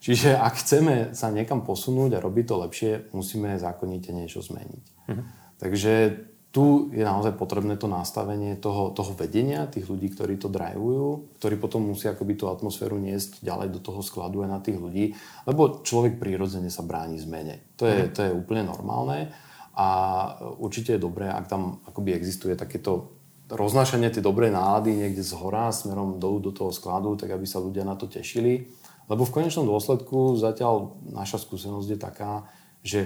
Čiže ak chceme sa niekam posunúť a robiť to lepšie, musíme zákonite niečo zmeniť. Mm-hmm. Takže tu je naozaj potrebné to nastavenie toho, toho vedenia, tých ľudí, ktorí to drivujú, ktorí potom musia akoby tú atmosféru niesť ďalej do toho skladu aj na tých ľudí, lebo človek prirodzene sa bráni zmene. To je, mm. to je úplne normálne a určite je dobré, ak tam akoby existuje takéto roznášanie tej dobrej nálady niekde z hora smerom dolu do toho skladu, tak aby sa ľudia na to tešili lebo v konečnom dôsledku zatiaľ naša skúsenosť je taká, že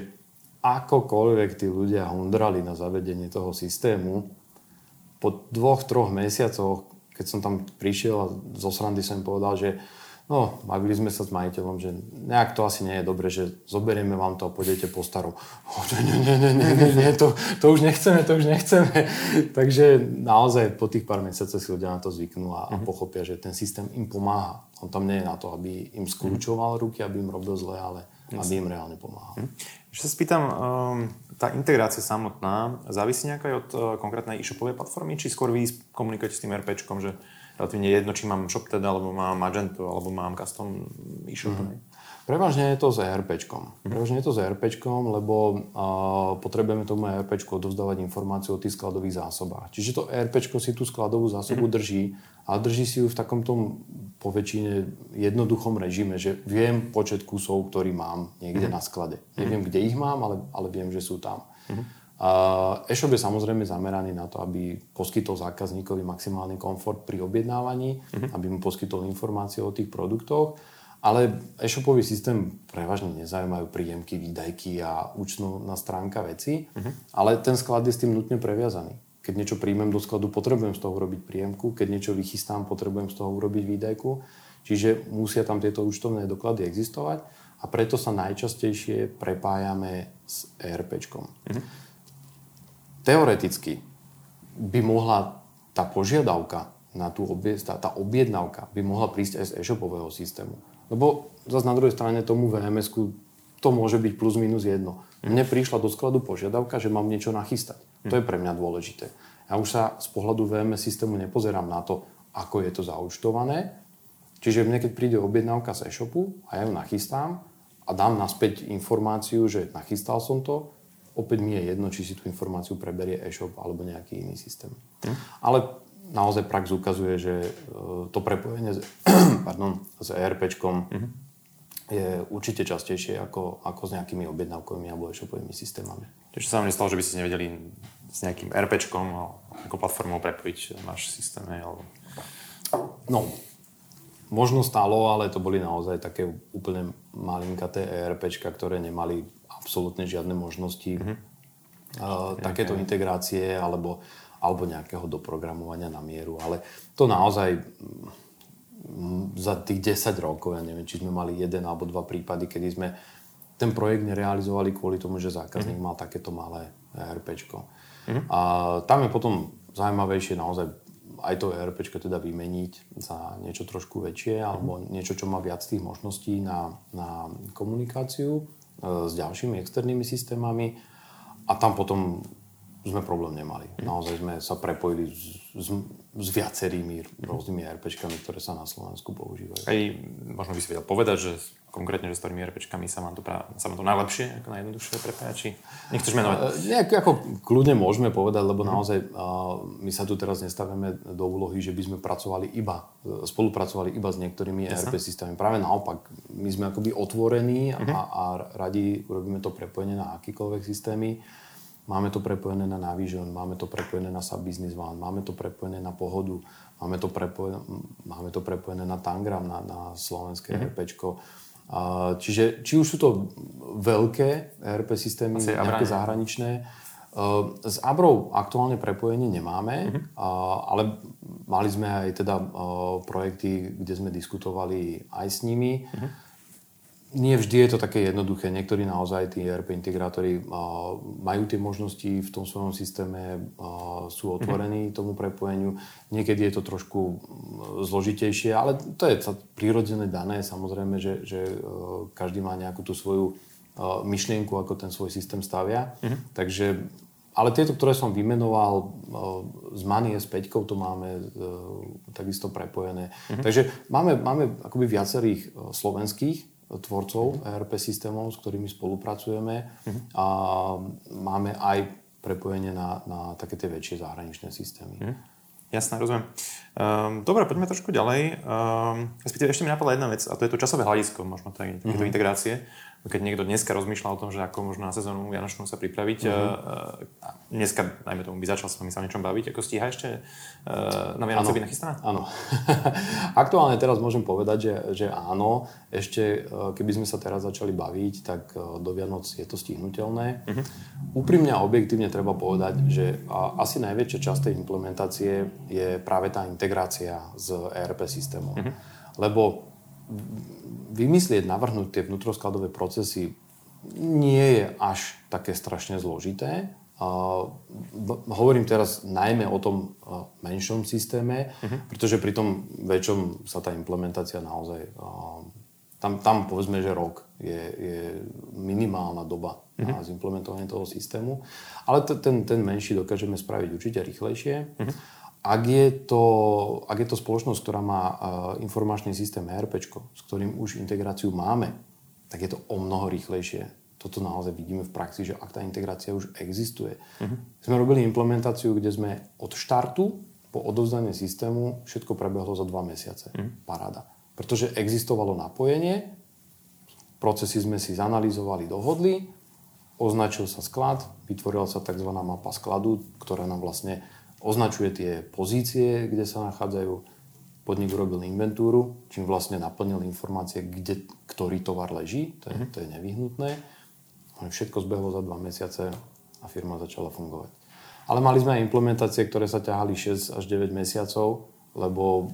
akokoľvek tí ľudia hundrali na zavedenie toho systému, po dvoch, troch mesiacoch, keď som tam prišiel a zo srandy som povedal, že No, bavili sme sa s majiteľom, že nejak to asi nie je dobre, že zoberieme vám to a pôjdete po starom. [laughs] Oh, nie, nie, nie, nie, nie, nie to, to už nechceme, to už nechceme. [laughs] Takže naozaj po tých pár mesiacoch si ľudia na to zvyknú a, a mhm. pochopia, že ten systém im pomáha. On tam nie je na to, aby im skľúčoval ruky, aby im robil zle, ale aby im reálne pomáhal. Mhm. Ešte sa spýtam, um, tá integrácia samotná závisí nejaká aj od uh, konkrétnej e-shopovej platformy, či skôr vy komunikujete s tým RPčkom, že relatívne jedno, či mám ShopTed, alebo mám Magento, alebo mám custom e-shop. Mm. Prevažne je to s ERPčkom. Mm. Prevažne je to s ERPčkom, lebo uh, potrebujeme tomu ERPčku odovzdávať informáciu o tých skladových zásobách. Čiže to ERPčko si tú skladovú zásobu mm. drží, ale drží si ju v takom tom poväčšine jednoduchom režime, že viem počet kusov, ktorý mám niekde mm. na sklade. Neviem, kde ich mám, ale, ale viem, že sú tam. Mm. E-shop je samozrejme zameraný na to, aby poskytol zákazníkovi maximálny komfort pri objednávaní, uh-huh. aby mu poskytol informácie o tých produktoch Ale e-shopový systém prevažne nezaujímajú príjemky, výdajky a účtovná stránka veci, uh-huh. ale ten sklad je s tým nutne previazaný. Keď niečo príjmem do skladu, potrebujem z toho urobiť príjemku, keď niečo vychystám, potrebujem z toho urobiť výdajku. Čiže musia tam tieto účtovné doklady existovať a preto sa najčastejšie prepájame s ERPčkom. Uh-huh. Teoreticky by mohla tá požiadavka na tú obie, tá, tá objednávka by mohla prísť aj z e-shopového systému. Lebo zase na druhej strane tomu vms to môže byť plus minus jedno. Mne prišla do skladu požiadavka, že mám niečo nachystať. To je pre mňa dôležité. Ja už sa z pohľadu VMS systému nepozerám na to, ako je to zaučtované. Čiže mne, keď príde objednávka z e-shopu a ja ju nachystám a dám naspäť informáciu, že nachystal som to, opäť mi je jedno, či si tú informáciu preberie e-shop alebo nejaký iný systém. Hm. Ale naozaj prax ukazuje, že e, to prepojenie s, [clears throat] pardon, s ERPčkom mm-hmm. je určite častejšie ako, ako s nejakými objednávkovými alebo e-shopovými systémami. Čiže sa vám nestalo, že by ste nevedeli s nejakým ERPčkom ako platformou prepojiť náš systém? Alebo... No, možno stalo, ale to boli naozaj také úplne malinkaté ERPčka, ktoré nemali absolútne žiadne možnosti mm-hmm. uh, takéto okay. integrácie alebo alebo nejakého doprogramovania na mieru. Ale to naozaj mm, za tých 10 rokov, ja neviem, či sme mali jeden alebo dva prípady, kedy sme ten projekt nerealizovali kvôli tomu, že zákazník mm-hmm. mal takéto malé ERPčko. Mm-hmm. A tam je potom zaujímavejšie naozaj aj to ERPčko teda vymeniť za niečo trošku väčšie mm-hmm. alebo niečo, čo má viac tých možností na, na komunikáciu s ďalšími externými systémami a tam potom sme problém nemali. Naozaj sme sa prepojili s, s, s viacerými rôznymi RPčkami, ktoré sa na Slovensku používajú. Aj možno by si vedel povedať, že konkrétne, že s ktorými RPčkami sa má to, pra, sa má to najlepšie, ako najjednoduchšie prepájať, či nechceš menovať? Uh, nejak, ako kľudne môžeme povedať, lebo mm. naozaj uh, my sa tu teraz nestavíme do úlohy, že by sme pracovali iba, spolupracovali iba s niektorými Jasne. ERP systémami. Práve naopak, my sme akoby otvorení mm-hmm. a, a radi urobíme to prepojenie na akýkoľvek systémy. Máme to prepojené na Navision, máme to prepojené na Sub Business One, máme to prepojené na Pohodu, máme to prepojené, máme to prepojené na Tangram, na, na slovenské mm-hmm. RPčko. A, čiže či už sú to veľké RP systémy, Asi nejaké zahraničné, s Abrou aktuálne prepojenie nemáme, mm-hmm. ale mali sme aj teda projekty, kde sme diskutovali aj s nimi. Mm-hmm nie vždy je to také jednoduché. Niektorí naozaj, tí ERP integrátori, majú tie možnosti v tom svojom systéme, sú otvorení mm-hmm. tomu prepojeniu. Niekedy je to trošku zložitejšie, ale to je prirodzené dané. Samozrejme, že, že e, každý má nejakú tú svoju e, myšlienku, ako ten svoj systém stavia. Mm-hmm. Takže ale tieto, ktoré som vymenoval, e, z Money S5 to máme takisto prepojené. Mm-hmm. Takže máme, máme akoby viacerých slovenských tvorcov ERP systémov, s ktorými spolupracujeme uh-huh. a máme aj prepojenie na, na také tie väčšie zahraničné systémy. Uh-huh. Jasné, rozumiem. Um, dobre, poďme trošku ďalej. Um, respektíve ešte mi napadla jedna vec, a to je to časové hľadisko možno takéto uh-huh. integrácie keď niekto dneska rozmýšľa o tom, že ako možno na sezónu Vianočnú sa pripraviť, mm-hmm. dneska, najmä tomu, by začal s vami sa o niečom baviť, ako stíha ešte uh, na Vianoce byť nachystaná? Áno. [laughs] Aktuálne teraz môžem povedať, že, že áno. Ešte, keby sme sa teraz začali baviť, tak do Vianoc je to stihnutelné. Mm-hmm. Úprimne a objektívne treba povedať, že asi najväčšia časť tej implementácie je práve tá integrácia s ERP systémom. Mm-hmm. Lebo vymyslieť, navrhnúť tie vnútroskladové procesy nie je až také strašne zložité. Uh, hovorím teraz najmä o tom uh, menšom systéme, uh-huh. pretože pri tom väčšom sa tá implementácia naozaj... Uh, tam, tam povedzme, že rok je, je minimálna doba uh-huh. na zimplementovanie toho systému, ale t- ten, ten menší dokážeme spraviť určite rýchlejšie. Uh-huh. Ak je, to, ak je to spoločnosť, ktorá má uh, informačný systém ERP, s ktorým už integráciu máme, tak je to o mnoho rýchlejšie. Toto naozaj vidíme v praxi, že ak tá integrácia už existuje. Uh-huh. Sme robili implementáciu, kde sme od štartu po odovzdanie systému všetko prebehlo za dva mesiace. Uh-huh. Paráda. Pretože existovalo napojenie, procesy sme si zanalizovali, dohodli, označil sa sklad, vytvorila sa tzv. mapa skladu, ktorá nám vlastne označuje tie pozície, kde sa nachádzajú, podnik urobil inventúru, čím vlastne naplnil informácie, kde ktorý tovar leží, to je, mm-hmm. to je nevyhnutné. Všetko zbehlo za dva mesiace a firma začala fungovať. Ale mali sme aj implementácie, ktoré sa ťahali 6 až 9 mesiacov, lebo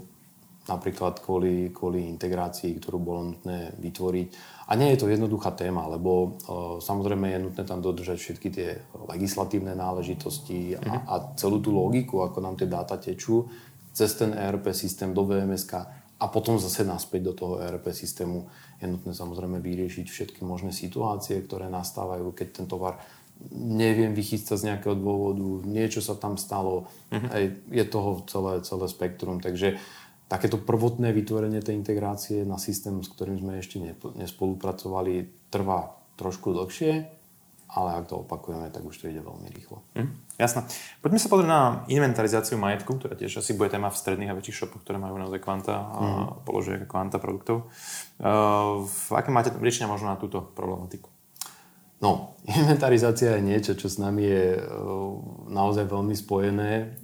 napríklad kvôli, kvôli integrácii, ktorú bolo nutné vytvoriť. A nie je to jednoduchá téma, lebo uh, samozrejme je nutné tam dodržať všetky tie legislatívne náležitosti a, mm-hmm. a celú tú logiku, ako nám tie dáta tečú cez ten ERP systém do VMS a potom zase naspäť do toho ERP systému. Je nutné samozrejme vyriešiť všetky možné situácie, ktoré nastávajú, keď ten tovar neviem vychystať z nejakého dôvodu, niečo sa tam stalo. Aj, je toho celé, celé spektrum. Takže takéto prvotné vytvorenie tej integrácie na systém, s ktorým sme ešte nespolupracovali, trvá trošku dlhšie, ale ak to opakujeme, tak už to ide veľmi rýchlo. Mm, jasné. Poďme sa pozrieť na inventarizáciu majetku, ktorá tiež asi bude téma v stredných a väčších shopoch, ktoré majú naozaj kvanta a mm. položia kvanta produktov. Uh, aké máte riešenia možno na túto problematiku? No, [laughs] inventarizácia je niečo, čo s nami je e, naozaj veľmi spojené,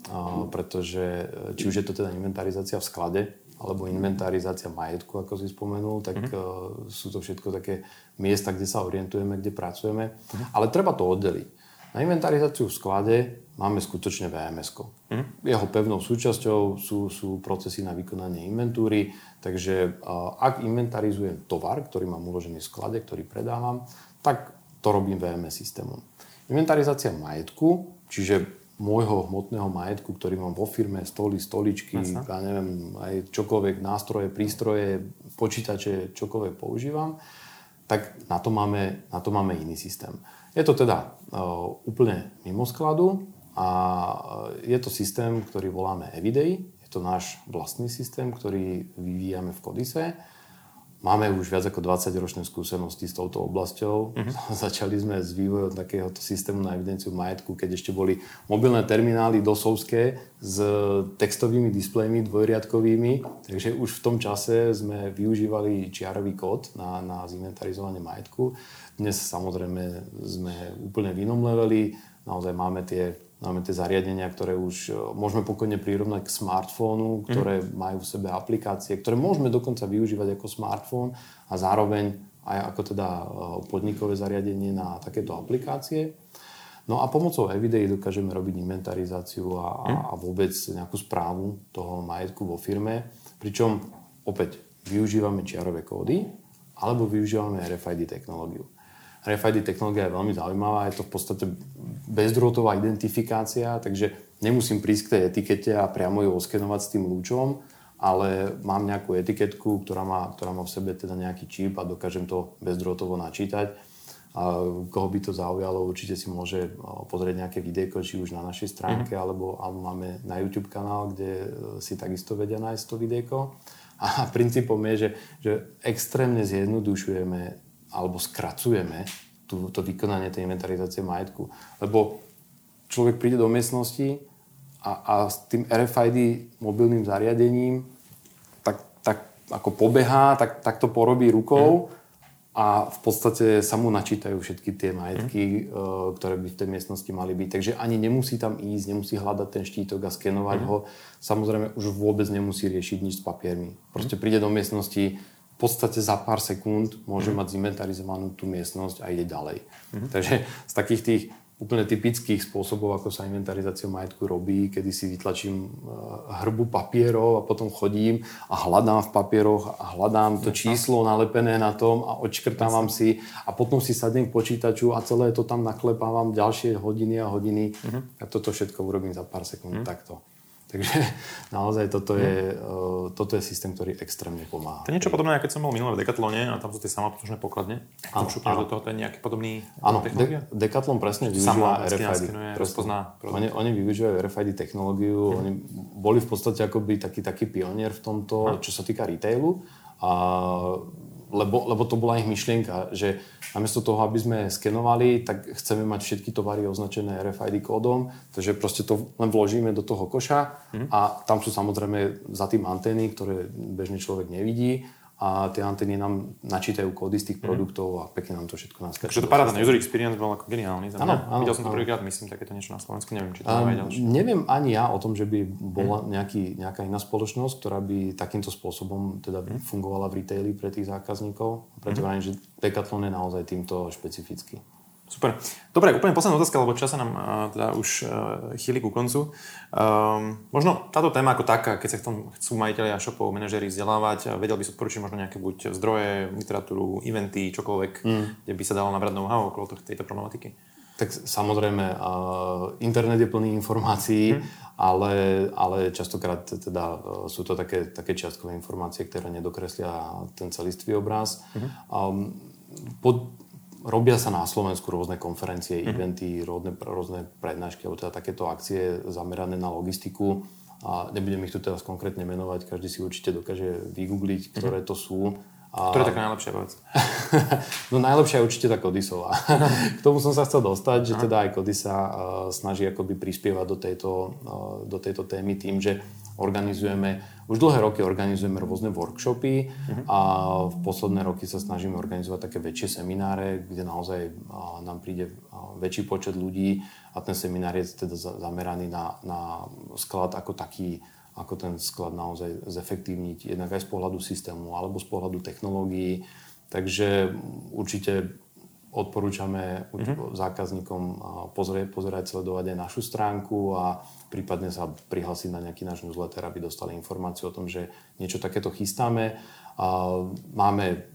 pretože e, či už je to teda inventarizácia v sklade, alebo inventarizácia majetku, ako si spomenul, tak mm-hmm. sú to všetko také miesta, kde sa orientujeme, kde pracujeme. Mm-hmm. Ale treba to oddeliť. Na inventarizáciu v sklade máme skutočne VMS. Mm-hmm. Jeho pevnou súčasťou sú, sú procesy na vykonanie inventúry, takže ak inventarizujem tovar, ktorý mám uložený v sklade, ktorý predávam, tak to robím VMS systémom. Inventarizácia majetku, čiže môjho hmotného majetku, ktorý mám vo firme, stoly, stoličky, Jasne. ja neviem, aj čokoľvek, nástroje, prístroje, počítače, čokoľvek používam, tak na to máme, na to máme iný systém. Je to teda uh, úplne mimo skladu a je to systém, ktorý voláme Everyday. Je to náš vlastný systém, ktorý vyvíjame v Kodise Máme už viac ako 20 ročné skúsenosti s touto oblasťou. Mm-hmm. [laughs] Začali sme s vývojom takéhoto systému na evidenciu majetku, keď ešte boli mobilné terminály dosovské s textovými displejmi dvojriadkovými. Takže už v tom čase sme využívali čiarový kód na, na zinventarizovanie majetku. Dnes samozrejme sme úplne v inom leveli. Naozaj máme tie Máme tie zariadenia, ktoré už e, môžeme pokojne prirovnať k smartfónu, ktoré mm. majú v sebe aplikácie, ktoré môžeme dokonca využívať ako smartfón a zároveň aj ako teda e, podnikové zariadenie na takéto aplikácie. No a pomocou Everyday dokážeme robiť inventarizáciu a, mm. a vôbec nejakú správu toho majetku vo firme. Pričom opäť využívame čiarové kódy alebo využívame RFID technológiu. RFID technológia je veľmi zaujímavá, je to v podstate bezdrôtová identifikácia, takže nemusím prísť k tej etikete a priamo ju oskenovať s tým lúčom, ale mám nejakú etiketku, ktorá má, ktorá má v sebe teda nejaký čip a dokážem to bezdrôtovo načítať. A koho by to zaujalo, určite si môže pozrieť nejaké videjko, či už na našej stránke, mm-hmm. alebo, alebo máme na YouTube kanál, kde e, si takisto vedia nájsť to videjko. A [laughs] princípom je, že, že extrémne zjednodušujeme alebo skracujeme tú, to vykonanie tej inventarizácie majetku. Lebo človek príde do miestnosti a, a s tým RFID mobilným zariadením tak, tak ako pobehá, tak, tak to porobí rukou mm. a v podstate sa mu načítajú všetky tie majetky, mm. ktoré by v tej miestnosti mali byť. Takže ani nemusí tam ísť, nemusí hľadať ten štítok a skenovať mm. ho. Samozrejme už vôbec nemusí riešiť nič s papiermi. Proste príde do miestnosti, podstate za pár sekúnd môže mm. mať zinventarizovanú tú miestnosť a ide ďalej. Mm. Takže z takých tých úplne typických spôsobov, ako sa inventarizácia majetku robí, kedy si vytlačím e, hrbu papierov a potom chodím a hľadám v papieroch a hľadám to číslo nalepené na tom a odškrtávam si a potom si sadnem k počítaču a celé to tam naklepávam ďalšie hodiny a hodiny mm-hmm. a toto všetko urobím za pár sekúnd mm-hmm. takto. Takže [laughs] naozaj toto je, uh, toto je systém, ktorý extrémne pomáha. To je niečo podobné, keď som bol minulé v Decathlone a tam sú tie samotné pokladne. Áno, do toho, to je nejaký podobný Áno, De- Decathlon presne využíva RFID. Rozpozná oni, oni využívajú RFID technológiu, hmm. oni boli v podstate akoby taký, taký pionier v tomto, hmm. čo sa týka retailu. A lebo, lebo to bola ich myšlienka, že namiesto toho, aby sme skenovali, tak chceme mať všetky tovary označené RFID kódom, takže proste to len vložíme do toho koša mm. a tam sú samozrejme za tým antény, ktoré bežný človek nevidí a tie antény nám načítajú kódy z tých mm. produktov a pekne nám to všetko naskačí. Takže to paráda, user experience bol ako geniálny. Áno, áno, Videl som to prvýkrát, myslím, takéto niečo na Slovensku, neviem, či to um, aj ďalšie. Neviem ani ja o tom, že by bola mm. nejaký, nejaká iná spoločnosť, ktorá by takýmto spôsobom teda mm. fungovala v retaili pre tých zákazníkov. Preto mm. že Decathlon je naozaj týmto špecifický. Super. Dobre, úplne posledná otázka, lebo čas sa nám uh, teda už uh, chýli ku koncu. Um, možno táto téma ako taká, keď sa chcú, chcú majiteľi a shopov, manažery vzdelávať, vedel by sa odporučiť možno nejaké buď zdroje, literatúru, eventy, čokoľvek, mm. kde by sa dalo nabrať know-how okolo tejto problematiky? Tak samozrejme, uh, internet je plný informácií, mm. ale, ale častokrát teda uh, sú to také, také čiastkové informácie, ktoré nedokreslia ten celistvý obraz. Mm. Um, pod, robia sa na Slovensku rôzne konferencie, mm-hmm. eventy, rôzne, rôzne prednášky, alebo teda takéto akcie zamerané na logistiku. A nebudem ich tu teraz konkrétne menovať, každý si určite dokáže vygoogliť, mhm. ktoré to sú. A... Ktorá je taká najlepšia vec? [laughs] no najlepšia je určite tá Kodisová. [laughs] K tomu som sa chcel dostať, že teda aj Kodisa uh, snaží akoby prispievať do tejto, uh, do tejto témy tým, že organizujeme, už dlhé roky organizujeme rôzne workshopy uh-huh. a v posledné roky sa snažíme organizovať také väčšie semináre, kde naozaj nám príde väčší počet ľudí a ten seminár je teda zameraný na, na sklad ako taký, ako ten sklad naozaj zefektívniť, jednak aj z pohľadu systému alebo z pohľadu technológií. Takže určite odporúčame mm-hmm. zákazníkom pozrieť, pozerať, sledovať aj našu stránku a prípadne sa prihlásiť na nejaký náš newsletter, aby dostali informáciu o tom, že niečo takéto chystáme. Máme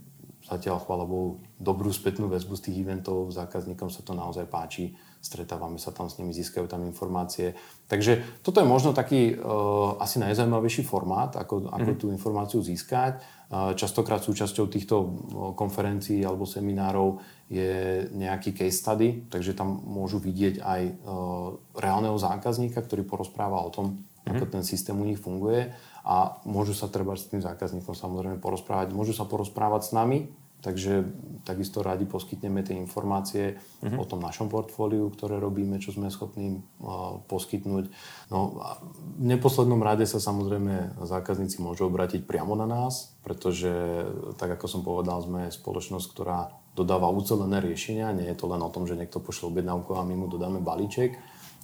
zatiaľ, chvála Bohu, dobrú spätnú väzbu z tých eventov, zákazníkom sa to naozaj páči, stretávame sa tam s nimi, získajú tam informácie. Takže toto je možno taký uh, asi najzaujímavejší formát, ako, ako mm-hmm. tú informáciu získať. Uh, častokrát súčasťou týchto konferencií alebo seminárov je nejaký case study, takže tam môžu vidieť aj uh, reálneho zákazníka, ktorý porozpráva o tom, mm-hmm. ako ten systém u nich funguje a môžu sa treba s tým zákazníkom samozrejme porozprávať, môžu sa porozprávať s nami, takže takisto radi poskytneme tie informácie mm-hmm. o tom našom portfóliu, ktoré robíme, čo sme schopní uh, poskytnúť. No a v neposlednom rade sa samozrejme zákazníci môžu obrátiť priamo na nás, pretože tak ako som povedal, sme spoločnosť, ktorá dodáva ucelené riešenia, nie je to len o tom, že niekto pošle objednávku a my mu dodáme balíček.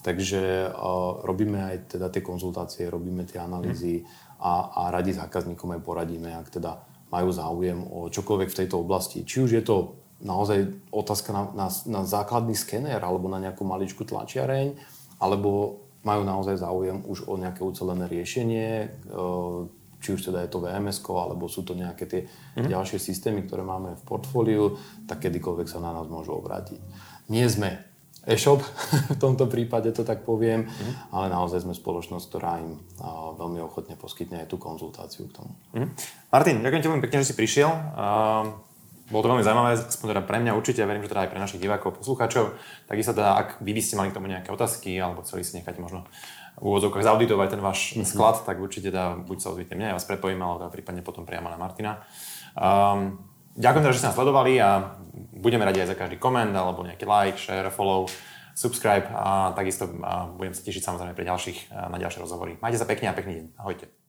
Takže uh, robíme aj teda tie konzultácie, robíme tie analýzy a, a radi zákazníkom aj poradíme, ak teda majú záujem o čokoľvek v tejto oblasti. Či už je to naozaj otázka na, na, na základný skener alebo na nejakú maličku tlačiareň, alebo majú naozaj záujem už o nejaké ucelené riešenie, uh, či už teda je to vms alebo sú to nejaké tie mm-hmm. ďalšie systémy, ktoré máme v portfóliu, tak kedykoľvek sa na nás môžu obrátiť. Nie sme e-shop, [laughs] v tomto prípade to tak poviem, mm-hmm. ale naozaj sme spoločnosť, ktorá im a, veľmi ochotne poskytne aj tú konzultáciu k tomu. Mm-hmm. Martin, ďakujem ti veľmi pekne, že si prišiel. Uh, bolo to veľmi zaujímavé, aspoň teda pre mňa určite, a verím, že teda aj pre našich divákov, poslucháčov. Takisto teda, ak vy by ste mali k tomu nejaké otázky, alebo chceli si nechať možno úvodzovkách zauditovať ten váš mm-hmm. sklad, tak určite teda buď sa ozvíte mňa, ja vás prepojím, alebo teda prípadne potom priamo na Martina. Um, ďakujem teda, že ste nás sledovali a budeme radi aj za každý koment, alebo nejaký like, share, follow, subscribe a takisto a budem sa tešiť samozrejme pre ďalších, na ďalšie rozhovory. Majte sa pekne a pekný deň. Ahojte.